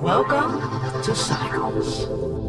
Welcome to Cycles.